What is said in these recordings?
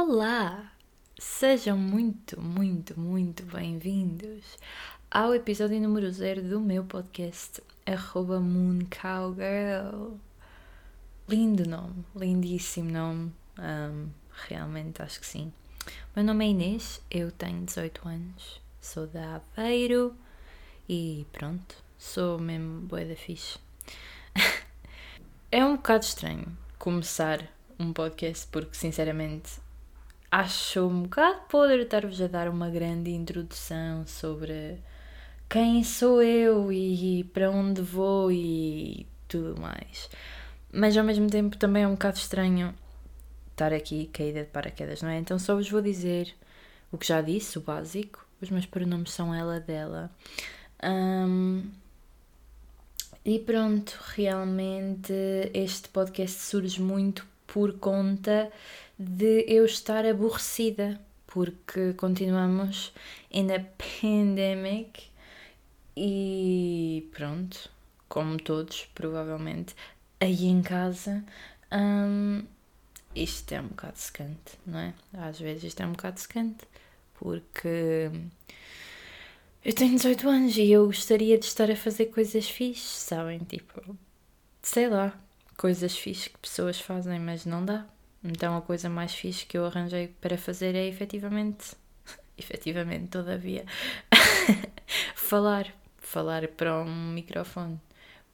Olá! Sejam muito, muito, muito bem-vindos ao episódio número zero do meu podcast, arroba Moon Cowgirl. Lindo nome, lindíssimo nome, um, realmente acho que sim. Meu nome é Inês, eu tenho 18 anos, sou da Aveiro e pronto, sou mesmo boa da fixe. é um bocado estranho começar um podcast porque sinceramente acho um bocado podre estar-vos a dar uma grande introdução sobre quem sou eu e para onde vou e tudo mais. Mas ao mesmo tempo também é um bocado estranho estar aqui caída de paraquedas, não é? Então só vos vou dizer o que já disse, o básico. Os meus pronomes são ela, dela. Um, e pronto, realmente este podcast surge muito por conta de eu estar aborrecida, porque continuamos in a pandemic e pronto, como todos, provavelmente, aí em casa. Um, isto é um bocado secante, não é? Às vezes isto é um bocado secante, porque eu tenho 18 anos e eu gostaria de estar a fazer coisas fixes, sabem? Tipo, sei lá, coisas fixes que pessoas fazem, mas não dá. Então a coisa mais fixe que eu arranjei para fazer é efetivamente, efetivamente, todavia, falar, falar para um microfone.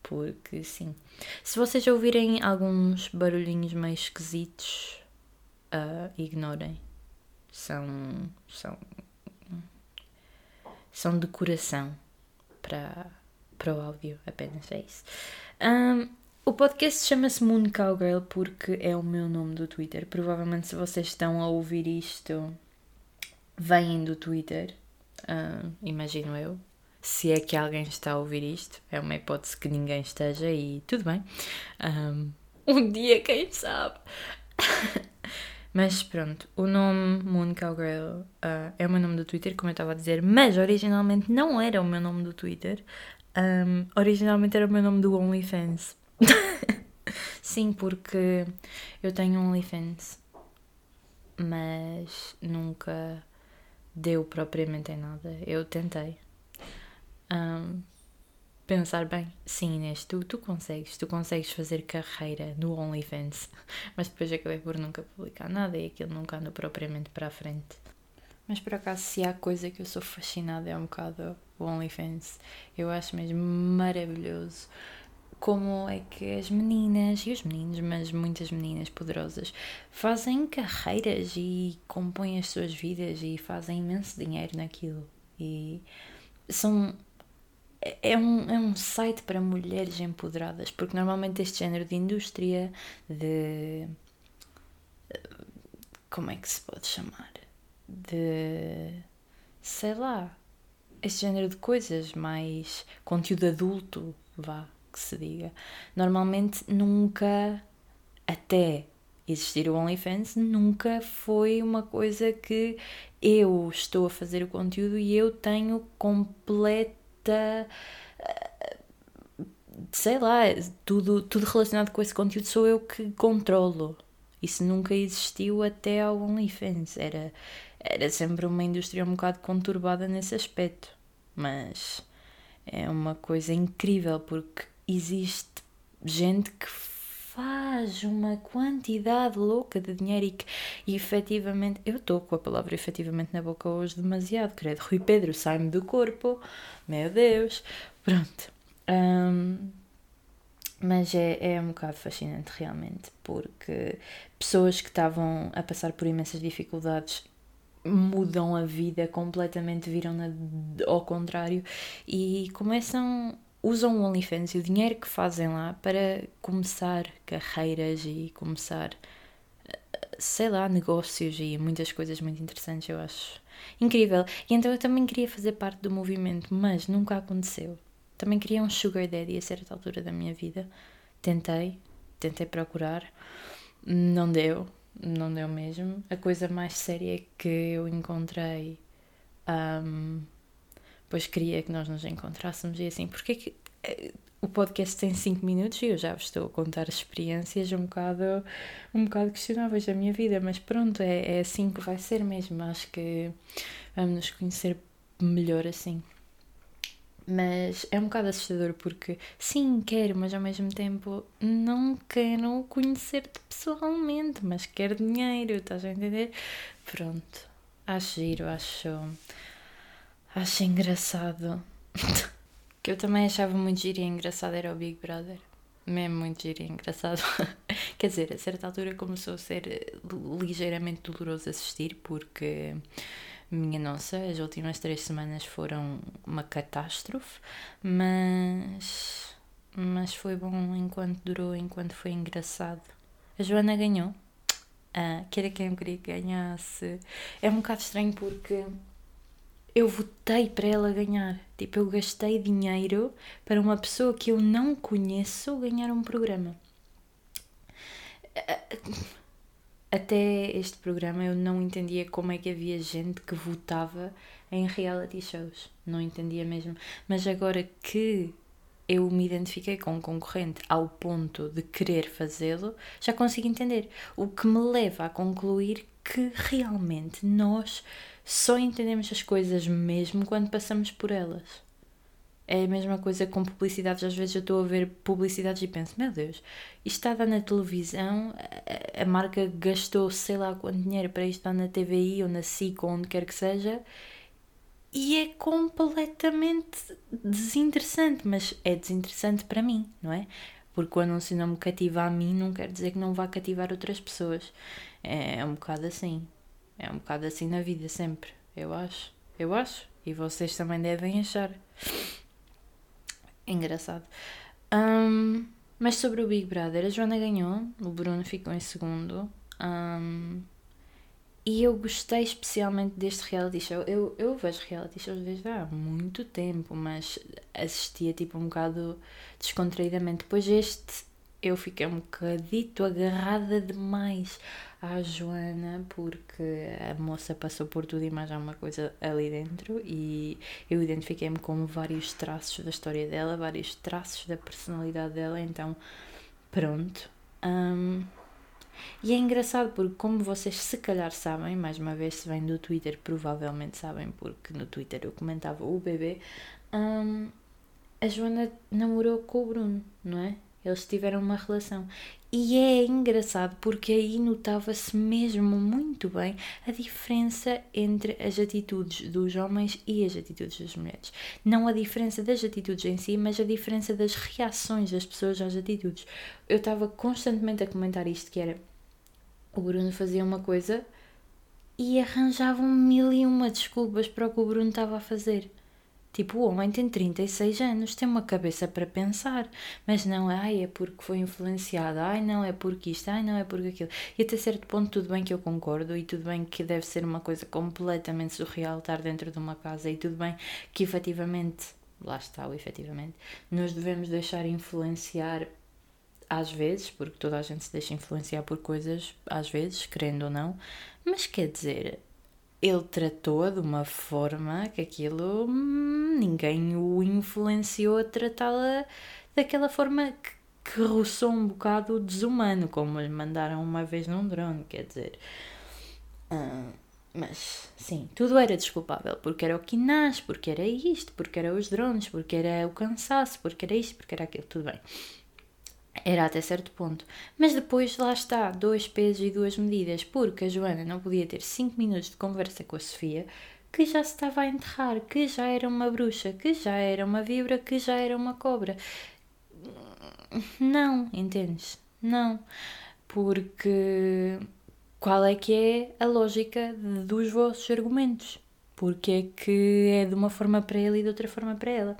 Porque sim. Se vocês ouvirem alguns barulhinhos meio esquisitos, uh, ignorem. São, são, são decoração para, para o áudio, apenas é isso. Um, o podcast chama-se Moon Cowgirl porque é o meu nome do Twitter. Provavelmente, se vocês estão a ouvir isto, vêm do Twitter, uh, imagino eu. Se é que alguém está a ouvir isto, é uma hipótese que ninguém esteja e tudo bem. Um, um dia, quem sabe? mas pronto, o nome Moon Cowgirl uh, é o meu nome do Twitter, como eu estava a dizer, mas originalmente não era o meu nome do Twitter. Um, originalmente era o meu nome do OnlyFans. Sim, porque eu tenho um OnlyFans, mas nunca deu propriamente em nada. Eu tentei. Um, pensar bem, sim Inês, tu, tu consegues, tu consegues fazer carreira no OnlyFans, mas depois acabei por nunca publicar nada e aquilo nunca andou propriamente para a frente. Mas por acaso, se há coisa que eu sou fascinada é um bocado o OnlyFans. Eu acho mesmo maravilhoso como é que as meninas e os meninos, mas muitas meninas poderosas, fazem carreiras e compõem as suas vidas e fazem imenso dinheiro naquilo. E são. É um, é um site para mulheres empoderadas, porque normalmente este género de indústria, de. Como é que se pode chamar? De. sei lá. Este género de coisas, mais conteúdo adulto, vá que se diga. Normalmente nunca, até existir o OnlyFans, nunca foi uma coisa que eu estou a fazer o conteúdo e eu tenho completa. Sei lá, tudo, tudo relacionado com esse conteúdo sou eu que controlo. Isso nunca existiu até ao OnlyFans. Era, era sempre uma indústria um bocado conturbada nesse aspecto. Mas é uma coisa incrível porque existe gente que faz uma quantidade louca de dinheiro e que e efetivamente. Eu estou com a palavra efetivamente na boca hoje demasiado, credo. Rui Pedro, sai-me do corpo, meu Deus. Pronto. Um, mas é, é um bocado fascinante realmente, porque pessoas que estavam a passar por imensas dificuldades mudam a vida completamente, viram-na ao contrário e começam usam o OnlyFans e o dinheiro que fazem lá para começar carreiras e começar, sei lá, negócios e muitas coisas muito interessantes, eu acho incrível. E então eu também queria fazer parte do movimento, mas nunca aconteceu. Também queria um sugar daddy a certa altura da minha vida. Tentei, tentei procurar, não deu, não deu mesmo. A coisa mais séria que eu encontrei um, pois queria que nós nos encontrássemos e assim, porque que o podcast tem 5 minutos e eu já vos estou a contar experiências um bocado, um bocado questionáveis da minha vida, mas pronto, é, é assim que vai ser mesmo. Acho que vamos nos conhecer melhor assim. Mas é um bocado assustador porque sim, quero, mas ao mesmo tempo não quero conhecer-te pessoalmente, mas quero dinheiro, estás a entender? Pronto, acho giro, acho. Acho engraçado. que eu também achava muito giro e engraçado era o Big Brother. Mesmo muito giro e engraçado. Quer dizer, a certa altura começou a ser ligeiramente doloroso assistir porque minha nossa, as últimas três semanas foram uma catástrofe, mas, mas foi bom enquanto durou, enquanto foi engraçado. A Joana ganhou. Ah, que era quem eu queria que ganhasse. É um bocado estranho porque eu votei para ela ganhar. Tipo, eu gastei dinheiro para uma pessoa que eu não conheço ganhar um programa. Até este programa eu não entendia como é que havia gente que votava em reality shows. Não entendia mesmo. Mas agora que eu me identifiquei com um concorrente ao ponto de querer fazê-lo, já consigo entender. O que me leva a concluir que realmente nós só entendemos as coisas mesmo quando passamos por elas. É a mesma coisa com publicidades. Às vezes eu estou a ver publicidades e penso: Meu Deus, isto está a dar na televisão, a, marca gastou sei lá quanto dinheiro para isto estar na TVI ou na SIC ou onde quer que seja, e é completamente desinteressante. Mas é desinteressante para mim, não é? Porque o anúncio não me cativa a mim, não quer dizer que não vá cativar outras pessoas. É, é um bocado assim. É um bocado assim na vida, sempre. Eu acho. Eu acho. E vocês também devem achar. Engraçado. Um, mas sobre o Big Brother, a Joana ganhou, o Bruno ficou em segundo. Um, e eu gostei especialmente deste reality show. Eu, eu vejo reality shows desde há muito tempo, mas assistia tipo um bocado descontraídamente. Depois este eu fiquei um bocadito agarrada demais à Joana porque a moça passou por tudo e mais alguma coisa ali dentro e eu identifiquei-me com vários traços da história dela, vários traços da personalidade dela, então pronto. Um, e é engraçado porque, como vocês se calhar sabem, mais uma vez se vem do Twitter, provavelmente sabem, porque no Twitter eu comentava o bebê, um, a Joana namorou com o Bruno, não é? Eles tiveram uma relação. E é engraçado porque aí notava-se mesmo muito bem a diferença entre as atitudes dos homens e as atitudes das mulheres. Não a diferença das atitudes em si, mas a diferença das reações das pessoas às atitudes. Eu estava constantemente a comentar isto, que era o Bruno fazia uma coisa e arranjavam mil e uma desculpas para o que o Bruno estava a fazer. Tipo, o homem tem 36 anos, tem uma cabeça para pensar, mas não, ai, é porque foi influenciado, ai, não, é porque isto, ai, não, é porque aquilo. E até certo ponto, tudo bem que eu concordo, e tudo bem que deve ser uma coisa completamente surreal estar dentro de uma casa, e tudo bem que efetivamente, lá está o efetivamente, nos devemos deixar influenciar às vezes, porque toda a gente se deixa influenciar por coisas, às vezes, querendo ou não, mas quer dizer, ele tratou-a de uma forma que aquilo hum, ninguém o influenciou a tratá-la daquela forma que, que roçou um bocado desumano, como lhe mandaram uma vez num drone, quer dizer. Hum, mas sim, tudo era desculpável, porque era o quinás, porque era isto, porque era os drones, porque era o cansaço, porque era isto, porque era aquilo, tudo bem. Era até certo ponto. Mas depois lá está, dois pesos e duas medidas, porque a Joana não podia ter cinco minutos de conversa com a Sofia, que já se estava a enterrar, que já era uma bruxa, que já era uma vibra, que já era uma cobra. Não, entendes? Não. Porque qual é que é a lógica dos vossos argumentos? Porque é que é de uma forma para ele e de outra forma para ela?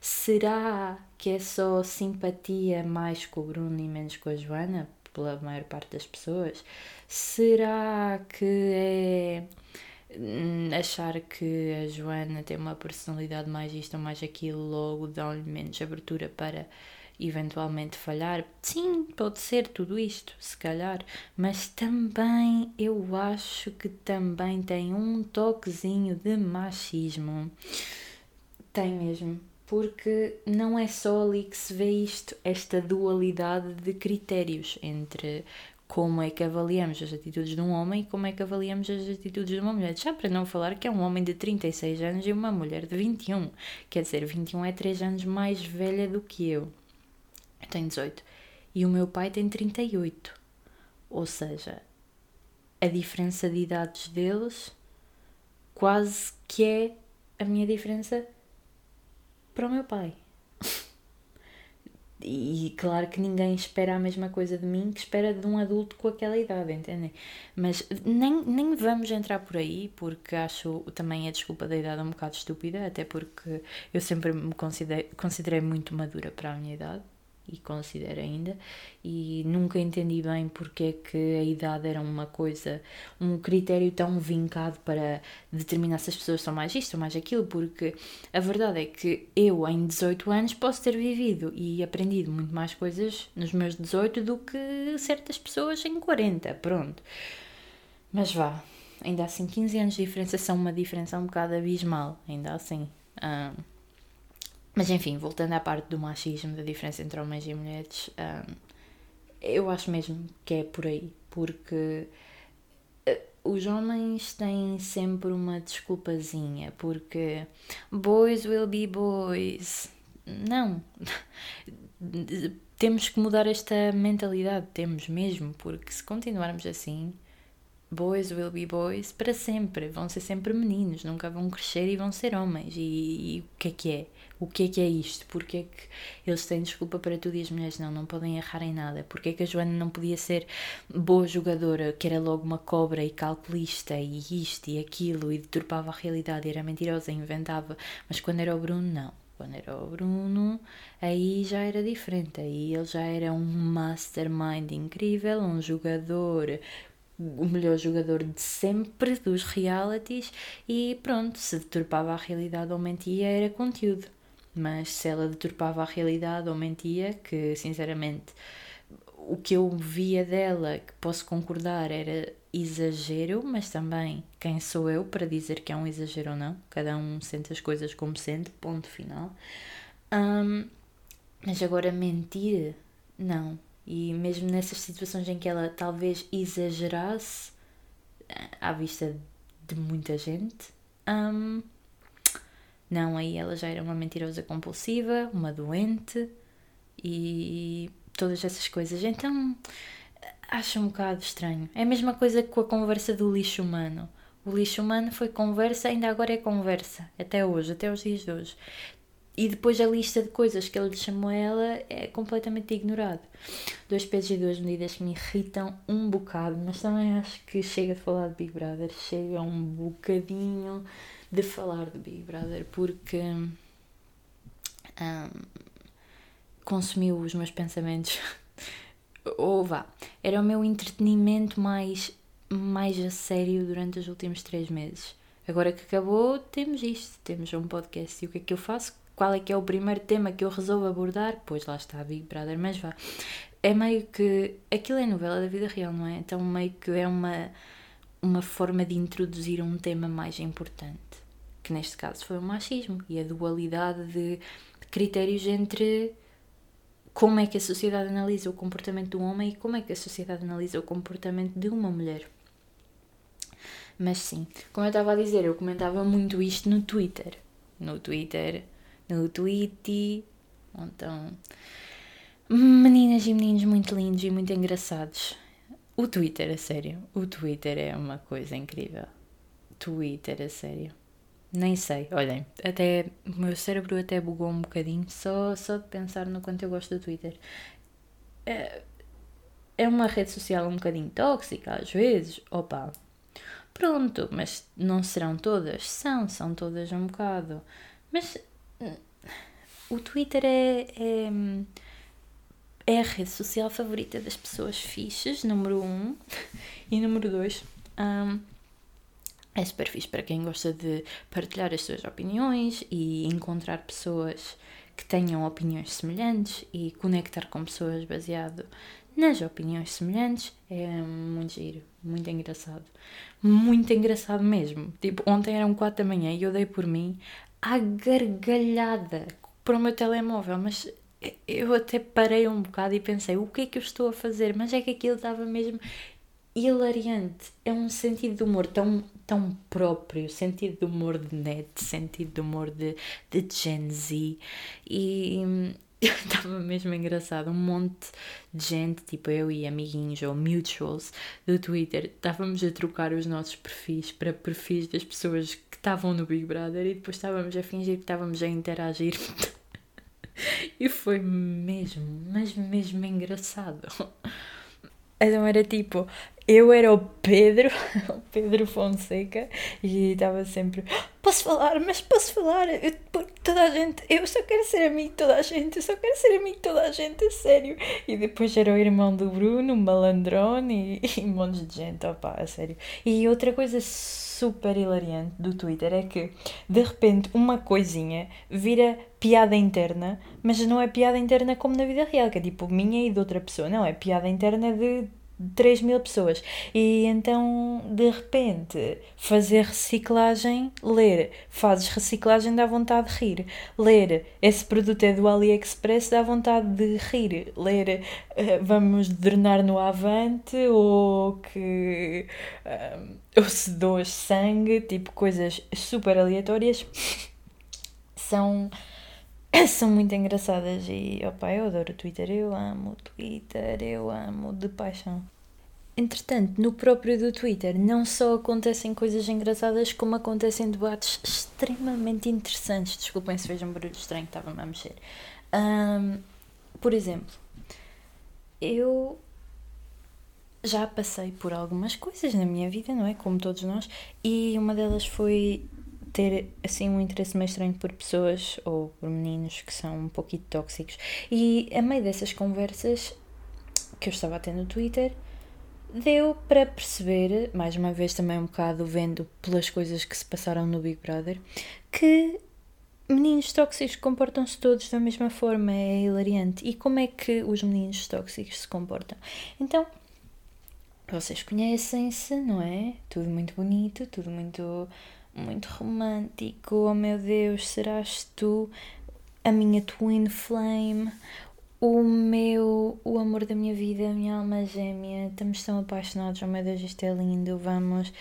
Será que é só simpatia mais com o Bruno e menos com a Joana, pela maior parte das pessoas? Será que é hum, achar que a Joana tem uma personalidade mais isto ou mais aquilo, logo dão-lhe menos abertura para eventualmente falhar? Sim, pode ser tudo isto, se calhar, mas também eu acho que também tem um toquezinho de machismo. Tem mesmo porque não é só ali que se vê isto, esta dualidade de critérios entre como é que avaliamos as atitudes de um homem e como é que avaliamos as atitudes de uma mulher. Já para não falar que é um homem de 36 anos e uma mulher de 21. Quer dizer, 21 é 3 anos mais velha do que eu. Eu tenho 18. E o meu pai tem 38. Ou seja, a diferença de idades deles quase que é a minha diferença para o meu pai. E claro que ninguém espera a mesma coisa de mim que espera de um adulto com aquela idade, entendem? Mas nem, nem vamos entrar por aí, porque acho também a desculpa da idade um bocado estúpida, até porque eu sempre me considerei, considerei muito madura para a minha idade e considero ainda, e nunca entendi bem porque é que a idade era uma coisa, um critério tão vincado para determinar se as pessoas são mais isto ou mais aquilo, porque a verdade é que eu, em 18 anos, posso ter vivido e aprendido muito mais coisas nos meus 18 do que certas pessoas em 40, pronto. Mas vá, ainda assim, 15 anos de diferença são uma diferença um bocado abismal, ainda assim. Mas enfim, voltando à parte do machismo, da diferença entre homens e mulheres, um, eu acho mesmo que é por aí, porque uh, os homens têm sempre uma desculpazinha, porque boys will be boys. Não. temos que mudar esta mentalidade, temos mesmo, porque se continuarmos assim, boys will be boys para sempre, vão ser sempre meninos, nunca vão crescer e vão ser homens. E, e o que é que é? O que é que é isto? Porque é que eles têm desculpa para tudo e as mulheres não, não podem errar em nada? Porque é que a Joana não podia ser boa jogadora, que era logo uma cobra e calculista e isto e aquilo e deturpava a realidade, era mentirosa, inventava, mas quando era o Bruno, não. Quando era o Bruno, aí já era diferente. Aí ele já era um mastermind incrível, um jogador o melhor jogador de sempre dos realities e pronto, se deturpava a realidade ou mentia era conteúdo mas se ela deturpava a realidade ou mentia, que sinceramente o que eu via dela, que posso concordar, era exagero, mas também quem sou eu para dizer que é um exagero ou não? Cada um sente as coisas como sente, ponto final. Um, mas agora mentir, não. E mesmo nessas situações em que ela talvez exagerasse, à vista de muita gente, um, não, aí ela já era uma mentirosa compulsiva, uma doente e todas essas coisas. Então acho um bocado estranho. É a mesma coisa com a conversa do lixo humano. O lixo humano foi conversa, ainda agora é conversa, até hoje, até os dias de hoje. E depois a lista de coisas que ele chamou a ela é completamente ignorado. Dois pesos e duas medidas que me irritam um bocado, mas também acho que chega a falar de Big Brother, chega um bocadinho de falar de Big Brother porque um, consumiu os meus pensamentos. Ou vá, era o meu entretenimento mais, mais a sério durante os últimos três meses. Agora que acabou, temos isto, temos um podcast. E o que é que eu faço? Qual é que é o primeiro tema que eu resolvo abordar? Pois lá está, Big Brother, mas vá. É meio que. Aquilo é novela da vida real, não é? Então meio que é uma uma forma de introduzir um tema mais importante, que neste caso foi o machismo e a dualidade de critérios entre como é que a sociedade analisa o comportamento do homem e como é que a sociedade analisa o comportamento de uma mulher. Mas sim, como eu estava a dizer, eu comentava muito isto no Twitter. No Twitter, no Tweety. Então, meninas e meninos muito lindos e muito engraçados. O Twitter, a sério. O Twitter é uma coisa incrível. Twitter, a sério. Nem sei, olhem, até o meu cérebro até bugou um bocadinho só, só de pensar no quanto eu gosto do Twitter. É, é uma rede social um bocadinho tóxica às vezes, opa. Pronto, mas não serão todas? São, são todas um bocado. Mas hum, o Twitter é, é é a rede social favorita das pessoas fixas, número 1. Um. e número 2, um, é super fixe para quem gosta de partilhar as suas opiniões e encontrar pessoas que tenham opiniões semelhantes e conectar com pessoas baseado nas opiniões semelhantes. É muito giro, muito engraçado. Muito engraçado mesmo. Tipo, ontem eram 4 da manhã e eu dei por mim à gargalhada para o meu telemóvel, mas eu até parei um bocado e pensei, o que é que eu estou a fazer? Mas é que aquilo estava mesmo hilariante. É um sentido de humor tão, tão próprio, sentido de humor de net, sentido de humor de, de Gen Z. E estava mesmo engraçado. Um monte de gente, tipo eu e amiguinhos ou mutuals do Twitter, estávamos a trocar os nossos perfis para perfis das pessoas que estavam no Big Brother e depois estávamos a fingir que estávamos a interagir. e foi mesmo, mas mesmo engraçado. Então era tipo, eu era o Pedro, o Pedro Fonseca, e estava sempre, posso falar, mas posso falar, eu, toda a gente, eu só quero ser amigo de toda a gente, eu só quero ser amigo de toda a gente, sério. E depois era o irmão do Bruno, Malandrone e, e um monte de gente, opá, a sério. E outra coisa super hilariante do Twitter é que, de repente, uma coisinha vira piada interna, mas não é piada interna como na vida real, que é tipo minha e de outra pessoa, não, é piada interna de 3 mil pessoas. E então, de repente, fazer reciclagem, ler, fazes reciclagem dá vontade de rir. Ler, esse produto é do AliExpress, dá vontade de rir. Ler, uh, vamos drenar no Avante, ou que. Uh, ou se doas sangue, tipo coisas super aleatórias, são são muito engraçadas e opa, eu adoro o Twitter, eu amo o Twitter, eu amo de paixão. Entretanto, no próprio do Twitter não só acontecem coisas engraçadas, como acontecem debates extremamente interessantes. Desculpem se vejam um barulho estranho que estava-me a mexer. Um, por exemplo, eu já passei por algumas coisas na minha vida, não é? Como todos nós, e uma delas foi ter assim um interesse meio estranho por pessoas ou por meninos que são um pouquinho tóxicos. E a meio dessas conversas que eu estava a ter no Twitter, deu para perceber, mais uma vez também um bocado vendo pelas coisas que se passaram no Big Brother, que meninos tóxicos comportam-se todos da mesma forma, é hilariante. E como é que os meninos tóxicos se comportam? Então, vocês conhecem-se, não é? Tudo muito bonito, tudo muito muito romântico. Oh meu Deus, serás tu a minha twin flame? O meu, o amor da minha vida, a minha alma gêmea, estamos tão apaixonados, oh meu Deus, isto é lindo, vamos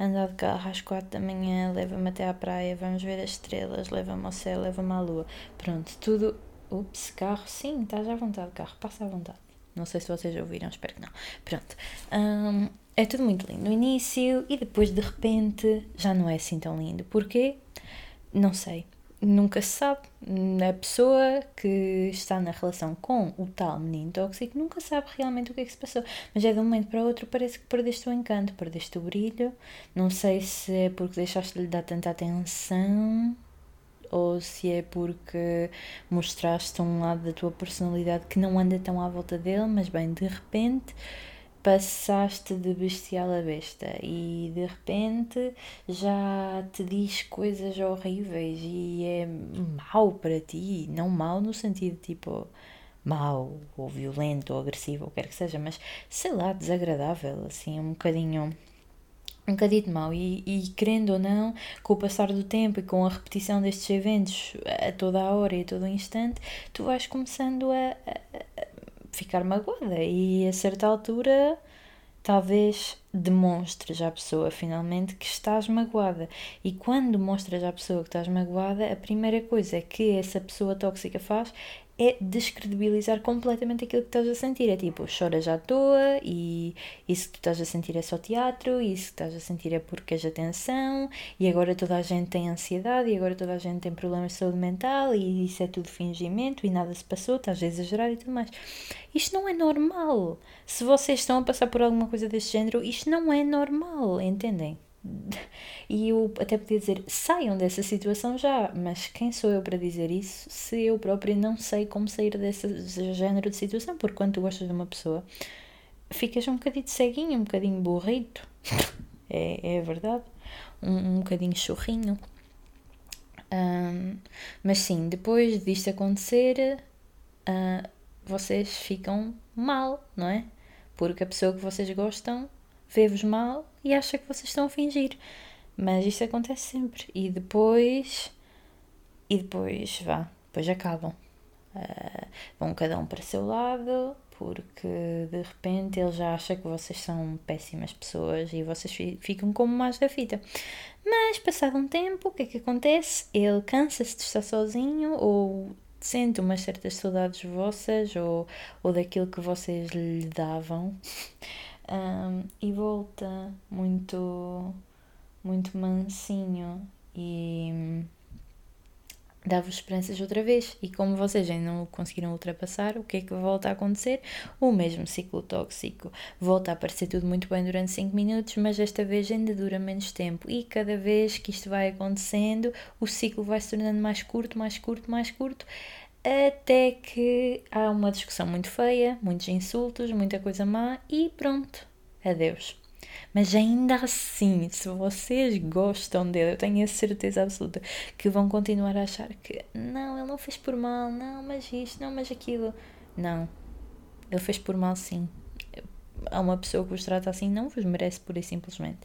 andar de carro às quatro da manhã, leva-me até à praia, vamos ver as estrelas, leva-me ao céu, leva-me à lua. Pronto, tudo. Ups, carro, sim, estás à vontade, carro, passa à vontade. Não sei se vocês ouviram, espero que não. Pronto. Um, é tudo muito lindo no início e depois de repente já não é assim tão lindo. Porquê? Não sei. Nunca se sabe. A pessoa que está na relação com o tal menino tóxico nunca sabe realmente o que é que se passou. Mas é de um momento para outro parece que perdeste o encanto, perdeste o brilho. Não sei se é porque deixaste de lhe dar tanta atenção ou se é porque mostraste um lado da tua personalidade que não anda tão à volta dele, mas bem, de repente passaste de bestial a besta e de repente já te diz coisas horríveis e é mau para ti, não mau no sentido tipo mau ou violento ou agressivo ou quer que seja, mas sei lá, desagradável, assim, um bocadinho um bocadinho mau. E, e querendo ou não, com o passar do tempo e com a repetição destes eventos a toda a hora e a todo instante, tu vais começando a, a ficar magoada e a certa altura talvez demonstres à pessoa finalmente que estás magoada. E quando mostras à pessoa que estás magoada, a primeira coisa que essa pessoa tóxica faz é descredibilizar completamente aquilo que estás a sentir. É tipo, choras à toa e isso que tu estás a sentir é só teatro, e isso que estás a sentir é porque queres atenção, e agora toda a gente tem ansiedade, e agora toda a gente tem problemas de saúde mental, e isso é tudo fingimento, e nada se passou, estás a exagerar e tudo mais. Isto não é normal. Se vocês estão a passar por alguma coisa desse género, isto não é normal, entendem? E eu até podia dizer, saiam dessa situação já, mas quem sou eu para dizer isso se eu própria não sei como sair desse género de situação? Porque quando tu gostas de uma pessoa, ficas um bocadinho ceguinho, um bocadinho burrito. é, é verdade. Um, um bocadinho churrinho. Um, mas sim, depois disto acontecer, uh, vocês ficam mal, não é? Porque a pessoa que vocês gostam vê-vos mal e acha que vocês estão a fingir. Mas isto acontece sempre. E depois. E depois, vá. depois acabam. Uh, vão cada um para o seu lado, porque de repente ele já acha que vocês são péssimas pessoas e vocês ficam como mais da fita. Mas, passado um tempo, o que é que acontece? Ele cansa-se de estar sozinho ou sente umas certas saudades vossas ou, ou daquilo que vocês lhe davam um, e volta muito, muito mansinho e dá-vos esperanças outra vez. E como vocês ainda não conseguiram ultrapassar, o que é que volta a acontecer? O mesmo ciclo tóxico. Volta a aparecer tudo muito bem durante 5 minutos, mas desta vez ainda dura menos tempo. E cada vez que isto vai acontecendo, o ciclo vai se tornando mais curto, mais curto, mais curto. Até que há uma discussão muito feia, muitos insultos, muita coisa má e pronto. Adeus. Mas ainda assim, se vocês gostam dele, eu tenho a certeza absoluta que vão continuar a achar que não, ele não fez por mal, não, mas isto, não, mas aquilo. Não, ele fez por mal sim. Há uma pessoa que vos trata assim, não vos merece pura e simplesmente.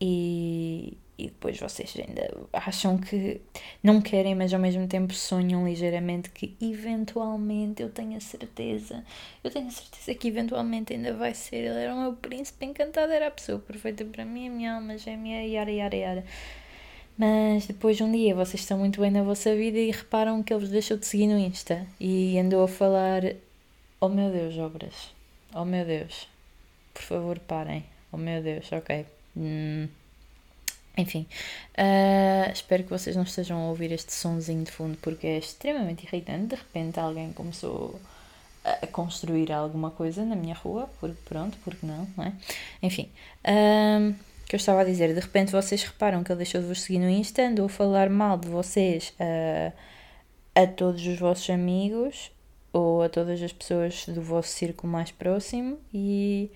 E, e depois vocês ainda acham que não querem, mas ao mesmo tempo sonham ligeiramente que eventualmente eu tenho a certeza, eu tenho a certeza que eventualmente ainda vai ser. Ele era o meu príncipe encantado, era a pessoa perfeita para mim, a minha alma gêmea, yara, yara, yara. Mas depois um dia vocês estão muito bem na vossa vida e reparam que ele vos deixou de seguir no Insta e andou a falar: Oh meu Deus, obras, oh meu Deus, por favor parem, oh meu Deus, ok. Hum enfim, uh, espero que vocês não estejam a ouvir este sonzinho de fundo porque é extremamente irritante. De repente alguém começou a construir alguma coisa na minha rua, porque pronto, porque não, não é? Enfim, uh, que eu estava a dizer, de repente vocês reparam que ele deixou de vos seguir no Insta, andou a falar mal de vocês uh, a todos os vossos amigos ou a todas as pessoas do vosso círculo mais próximo e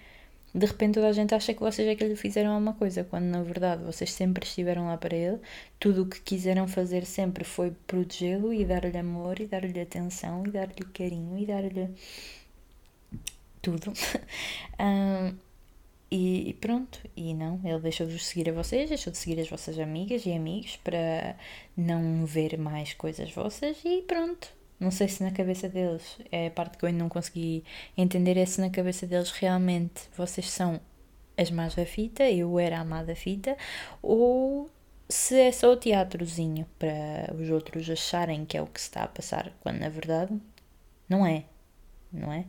de repente toda a gente acha que vocês é que lhe fizeram alguma coisa, quando na verdade vocês sempre estiveram lá para ele, tudo o que quiseram fazer sempre foi protegê-lo e dar-lhe amor e dar-lhe atenção e dar-lhe carinho e dar-lhe tudo. um, e, e, pronto, e não, ele deixou de seguir a vocês, deixou de seguir as vossas amigas e amigos para não ver mais coisas vossas e pronto. Não sei se na cabeça deles, é a parte que eu ainda não consegui entender, é se na cabeça deles realmente vocês são as más da fita, eu era a má da fita, ou se é só o teatrozinho para os outros acharem que é o que se está a passar, quando na verdade não é, não é?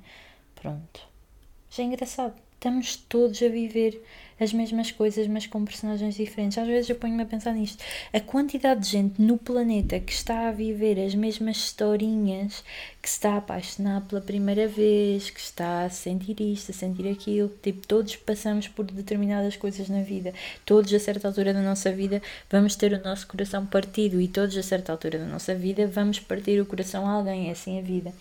Pronto. Já é engraçado, estamos todos a viver as mesmas coisas, mas com personagens diferentes. Às vezes eu ponho-me a pensar nisto. A quantidade de gente no planeta que está a viver as mesmas historinhas, que está a apaixonar pela primeira vez, que está a sentir isto, a sentir aquilo. Tipo, todos passamos por determinadas coisas na vida. Todos, a certa altura da nossa vida, vamos ter o nosso coração partido e todos, a certa altura da nossa vida, vamos partir o coração a alguém. É assim a vida.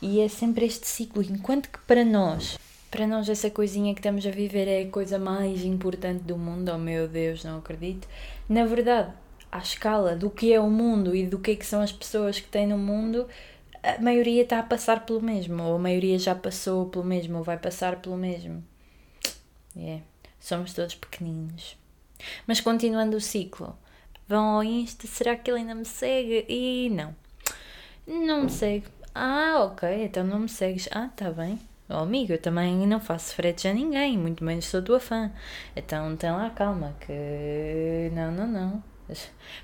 E é sempre este ciclo. Enquanto que para nós para nós, essa coisinha que estamos a viver é a coisa mais importante do mundo. Oh meu Deus, não acredito. Na verdade, à escala do que é o mundo e do que, é que são as pessoas que têm no mundo, a maioria está a passar pelo mesmo, ou a maioria já passou pelo mesmo, ou vai passar pelo mesmo. É, yeah. somos todos pequeninos. Mas continuando o ciclo, vão ao Insta, será que ele ainda me segue? E não, não me segue. Ah, ok, então não me segues. Ah, tá bem. Oh, amigo, eu também não faço fretes a ninguém, muito menos sou tua fã. Então tem lá calma, que. Não, não, não.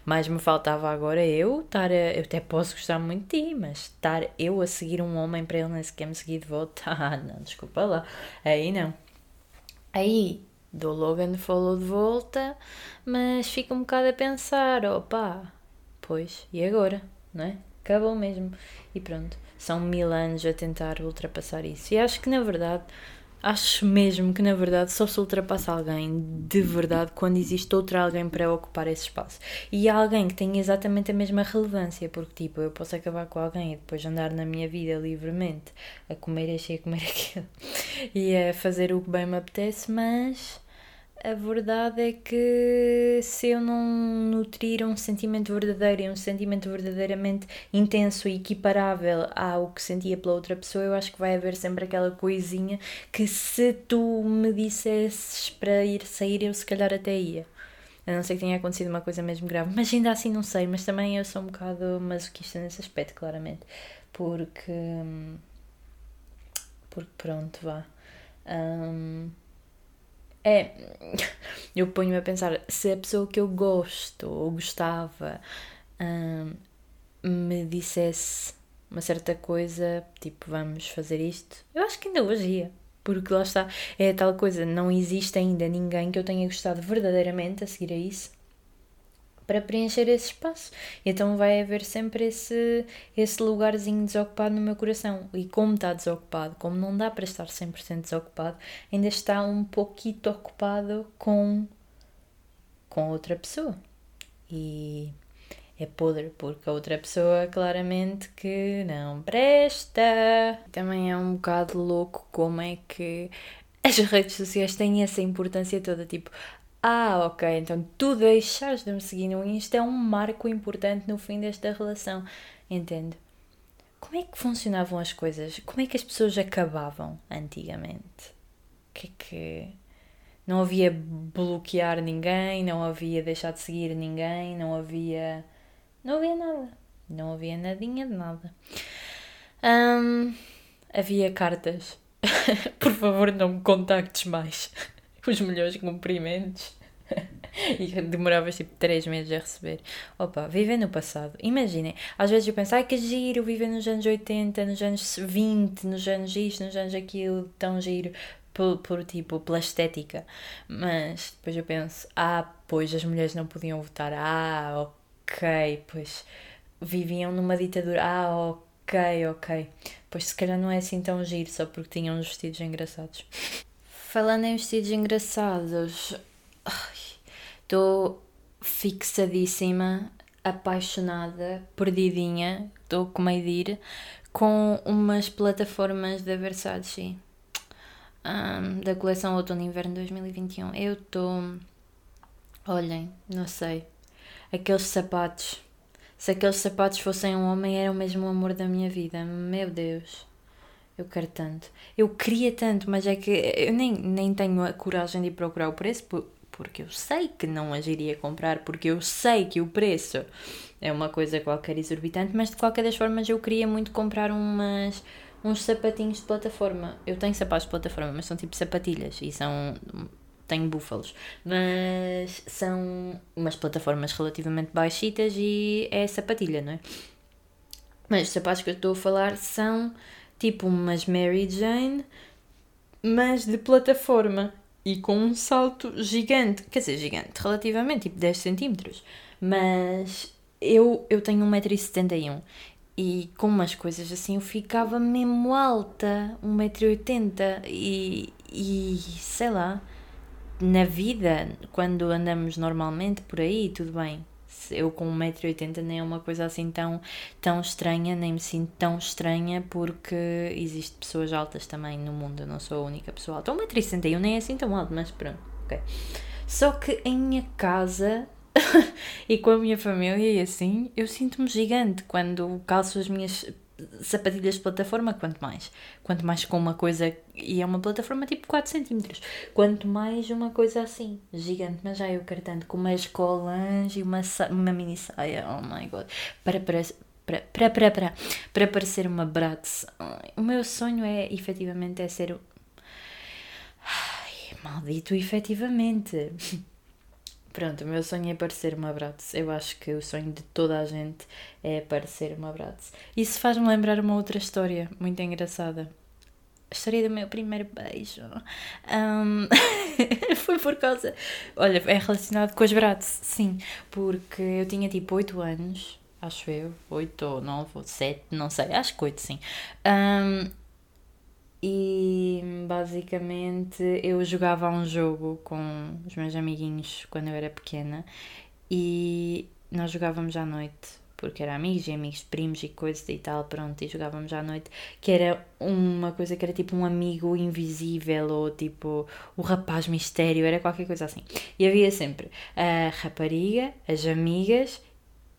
Mais me faltava agora eu estar a. Eu até posso gostar muito de ti, mas estar eu a seguir um homem para ele nem sequer me seguir de volta. Ah, não, desculpa lá. Aí não. Aí dou Logan follow de volta, mas fico um bocado a pensar: opa, pois, e agora? Não é? Acabou mesmo. E pronto são mil anos a tentar ultrapassar isso. E acho que na verdade, acho mesmo que na verdade só se ultrapassa alguém de verdade quando existe outro alguém para ocupar esse espaço. E alguém que tenha exatamente a mesma relevância, porque tipo, eu posso acabar com alguém e depois andar na minha vida livremente a comer este e a comer aquilo e a fazer o que bem me apetece, mas a verdade é que se eu não nutrir um sentimento verdadeiro e um sentimento verdadeiramente intenso e equiparável ao que sentia pela outra pessoa, eu acho que vai haver sempre aquela coisinha que se tu me dissesses para ir sair, eu se calhar até ia. A não ser que tenha acontecido uma coisa mesmo grave. Mas ainda assim não sei. Mas também eu sou um bocado masoquista nesse aspecto, claramente. Porque. Porque pronto, vá. Um, é. Eu ponho-me a pensar se a pessoa que eu gosto ou gostava um, me dissesse uma certa coisa, tipo, vamos fazer isto, eu acho que ainda hoje ia. Porque lá está, é tal coisa, não existe ainda ninguém que eu tenha gostado verdadeiramente a seguir a isso para preencher esse espaço. Então vai haver sempre esse, esse lugarzinho desocupado no meu coração. E como está desocupado, como não dá para estar 100% desocupado, ainda está um pouquito ocupado com, com outra pessoa. E é podre, porque a outra pessoa claramente que não presta. Também é um bocado louco como é que as redes sociais têm essa importância toda, tipo, ah, ok, então tu deixares de me seguir no Insta é um marco importante no fim desta relação, entende? Como é que funcionavam as coisas? Como é que as pessoas acabavam antigamente? Que é que não havia bloquear ninguém, não havia deixar de seguir ninguém, não havia não havia nada. Não havia nadinha de nada. Um, havia cartas. Por favor, não me contactes mais. Os melhores cumprimentos. e demoravas tipo 3 meses a receber. Opa, viver no passado. Imaginem, às vezes eu penso, ai que giro viver nos anos 80, nos anos 20, nos anos isto, nos anos aquilo, tão giro. Por, por tipo, pela estética. Mas depois eu penso, ah, pois as mulheres não podiam votar. Ah, ok pois viviam numa ditadura. Ah, ok, ok. Pois se calhar não é assim tão giro só porque tinham vestidos engraçados. Falando em vestidos engraçados, estou fixadíssima, apaixonada, perdidinha, estou com medo de ir, com umas plataformas da Versace. Um, da coleção Outono e Inverno 2021. Eu estou. Olhem, não sei aqueles sapatos. Se aqueles sapatos fossem um homem, era o mesmo amor da minha vida. Meu Deus. Eu quero tanto. Eu queria tanto, mas é que eu nem, nem tenho a coragem de procurar o preço porque eu sei que não as iria comprar, porque eu sei que o preço é uma coisa qualquer exorbitante, mas de qualquer das formas eu queria muito comprar umas, uns sapatinhos de plataforma. Eu tenho sapatos de plataforma, mas são tipo sapatilhas e são tenho búfalos, mas são umas plataformas relativamente baixitas e é sapatilha, não é? Mas os sapatos que eu estou a falar são tipo umas Mary Jane, mas de plataforma e com um salto gigante, quer dizer, gigante, relativamente, tipo 10 centímetros, mas eu, eu tenho 1,71m e com umas coisas assim eu ficava mesmo alta, 1,80m e, e sei lá, na vida, quando andamos normalmente por aí, tudo bem. Eu com 1,80m nem é uma coisa assim tão, tão estranha, nem me sinto tão estranha porque existem pessoas altas também no mundo, eu não sou a única pessoa alta. 1,61m nem é assim tão alto, mas pronto, ok. Só que em minha casa e com a minha família e assim, eu sinto-me gigante quando calço as minhas sapatilhas de plataforma, quanto mais. Quanto mais com uma coisa, e é uma plataforma tipo 4 cm. Quanto mais uma coisa assim, gigante, mas já eu quero tanto, com umas colãs e uma, uma mini saia, oh my god, para, para, para, para, para, para, para parecer uma Bratz. O meu sonho é, efetivamente, é ser... Ai, maldito, efetivamente. Pronto, o meu sonho é parecer uma Bratz. Eu acho que o sonho de toda a gente é parecer uma Bratz. Isso faz-me lembrar uma outra história muito engraçada. A história do meu primeiro beijo. Um, foi por causa. Olha, é relacionado com as Bratz, sim. Porque eu tinha tipo 8 anos, acho eu. 8 ou 9 ou 7, não sei. Acho que 8, sim. Um, e basicamente eu jogava um jogo com os meus amiguinhos quando eu era pequena e nós jogávamos à noite porque era amigos e amigos primos e coisas e tal, pronto, e jogávamos à noite, que era uma coisa que era tipo um amigo invisível ou tipo o rapaz mistério, era qualquer coisa assim. E havia sempre a rapariga, as amigas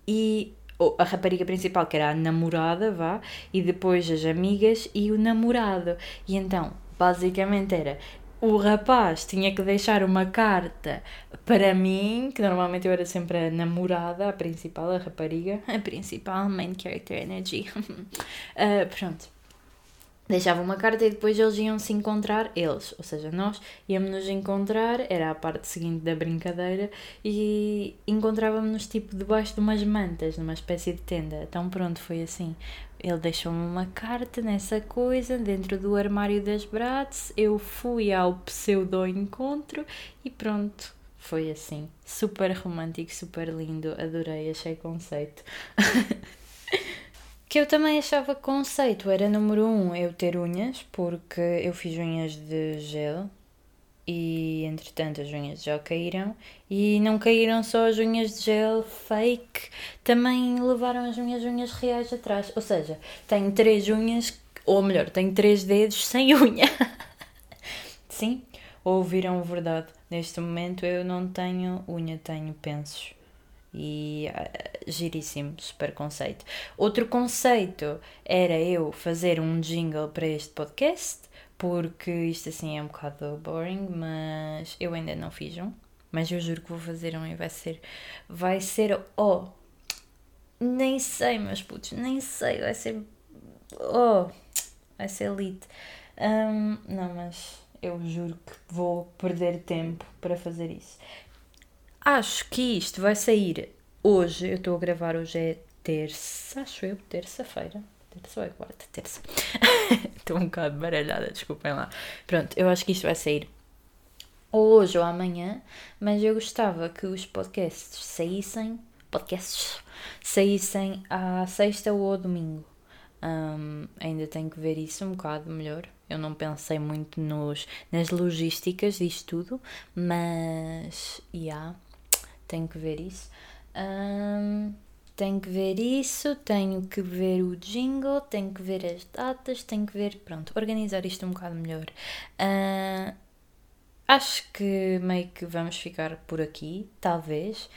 e a rapariga principal, que era a namorada, vá, e depois as amigas e o namorado. E então, basicamente era o rapaz tinha que deixar uma carta para mim, que normalmente eu era sempre a namorada, a principal, a rapariga, a principal, main character energy. uh, pronto. Deixava uma carta e depois eles iam se encontrar, eles, ou seja, nós íamos nos encontrar, era a parte seguinte da brincadeira, e encontrávamos-nos tipo debaixo de umas mantas, numa espécie de tenda. Então pronto, foi assim. Ele deixou-me uma carta nessa coisa, dentro do armário das Bratz. Eu fui ao pseudo-encontro e pronto, foi assim. Super romântico, super lindo. Adorei, achei conceito. que eu também achava conceito era número um eu ter unhas, porque eu fiz unhas de gel e entretanto as unhas já caíram e não caíram só as unhas de gel fake, também levaram as minhas unhas reais atrás. Ou seja, tenho três unhas, ou melhor, tenho três dedos sem unha. Sim, ouviram verdade. Neste momento eu não tenho unha, tenho pensos. E uh, giríssimo, super conceito. Outro conceito era eu fazer um jingle para este podcast porque isto assim é um bocado boring, mas eu ainda não fiz um. Mas eu juro que vou fazer um e vai ser. Vai ser. Oh! Nem sei, meus putos, nem sei. Vai ser. Oh! Vai ser elite. Um, não, mas eu juro que vou perder tempo para fazer isso. Acho que isto vai sair hoje. Eu estou a gravar hoje é terça, acho eu, terça-feira terça ou é quarta? Terça. Estou um bocado baralhada, desculpem lá. Pronto, eu acho que isto vai sair hoje ou amanhã, mas eu gostava que os podcasts saíssem, podcasts saíssem à sexta ou ao domingo. Um, ainda tenho que ver isso um bocado melhor. Eu não pensei muito nos, nas logísticas disto tudo, mas, yeah, tenho que ver isso. Um, tenho que ver isso, tenho que ver o jingle, tenho que ver as datas, tenho que ver, pronto, organizar isto um bocado melhor. Uh, acho que meio que vamos ficar por aqui, talvez.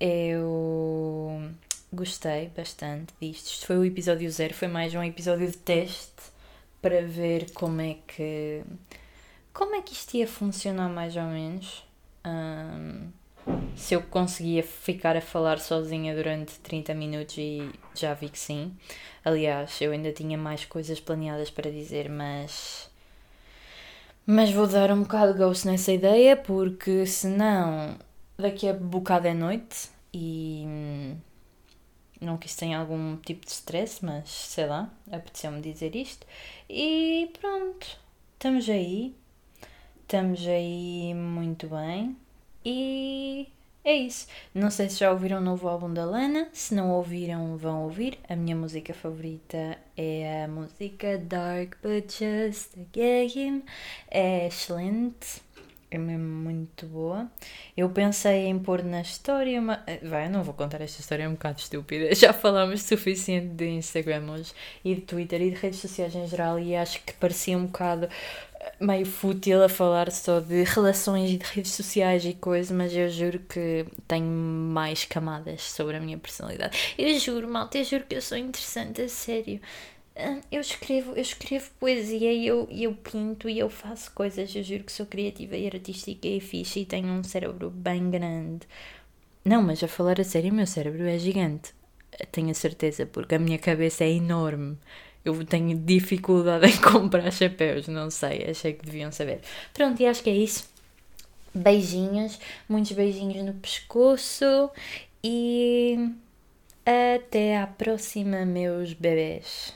Eu gostei bastante disto. Isto foi o episódio zero, foi mais um episódio de teste para ver como é que como é que isto ia funcionar mais ou menos. Se eu conseguia ficar a falar sozinha durante 30 minutos e já vi que sim. Aliás, eu ainda tinha mais coisas planeadas para dizer, mas. Mas vou dar um bocado de ghost nessa ideia, porque senão daqui a bocado é noite e. Não que isso tenha algum tipo de stress, mas sei lá, apeteceu-me dizer isto. E pronto, estamos aí. Estamos aí muito bem. E é isso. Não sei se já ouviram o novo álbum da Lana. Se não ouviram, vão ouvir. A minha música favorita é a música Dark But Just a Game. É excelente. É mesmo muito boa. Eu pensei em pôr na história, mas. Vai, não vou contar esta história, é um bocado estúpida. Já falámos suficiente de Instagram hoje e de Twitter e de redes sociais em geral e acho que parecia um bocado meio fútil a falar só de relações e de redes sociais e coisas, mas eu juro que tenho mais camadas sobre a minha personalidade. Eu juro, malta, eu juro que eu sou interessante, a sério. Ah, eu escrevo, eu escrevo poesia e eu, eu pinto e eu faço coisas. Eu juro que sou criativa e artística e fixe e tenho um cérebro bem grande. Não, mas a falar a sério, meu cérebro é gigante. Tenho a certeza, porque a minha cabeça é enorme. Eu tenho dificuldade em comprar chapéus, não sei, achei que deviam saber. Pronto, e acho que é isso. Beijinhos, muitos beijinhos no pescoço e até à próxima, meus bebês.